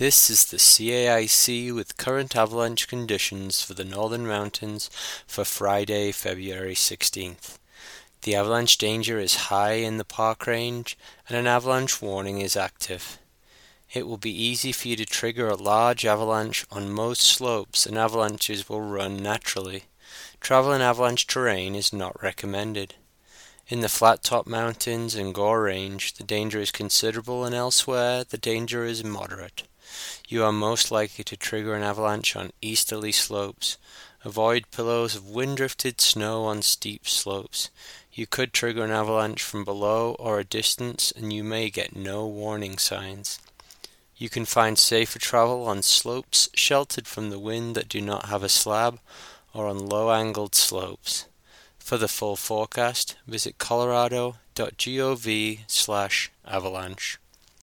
This is the CAIC with current avalanche conditions for the Northern Mountains for Friday, February 16th. The avalanche danger is high in the park range and an avalanche warning is active. It will be easy for you to trigger a large avalanche on most slopes and avalanches will run naturally. Travel in avalanche terrain is not recommended. In the flat top mountains and Gore Range, the danger is considerable, and elsewhere, the danger is moderate. You are most likely to trigger an avalanche on easterly slopes. Avoid pillows of wind-drifted snow on steep slopes. You could trigger an avalanche from below or a distance, and you may get no warning signs. You can find safer travel on slopes sheltered from the wind that do not have a slab or on low-angled slopes. For the full forecast, visit colorado.gov slash avalanche.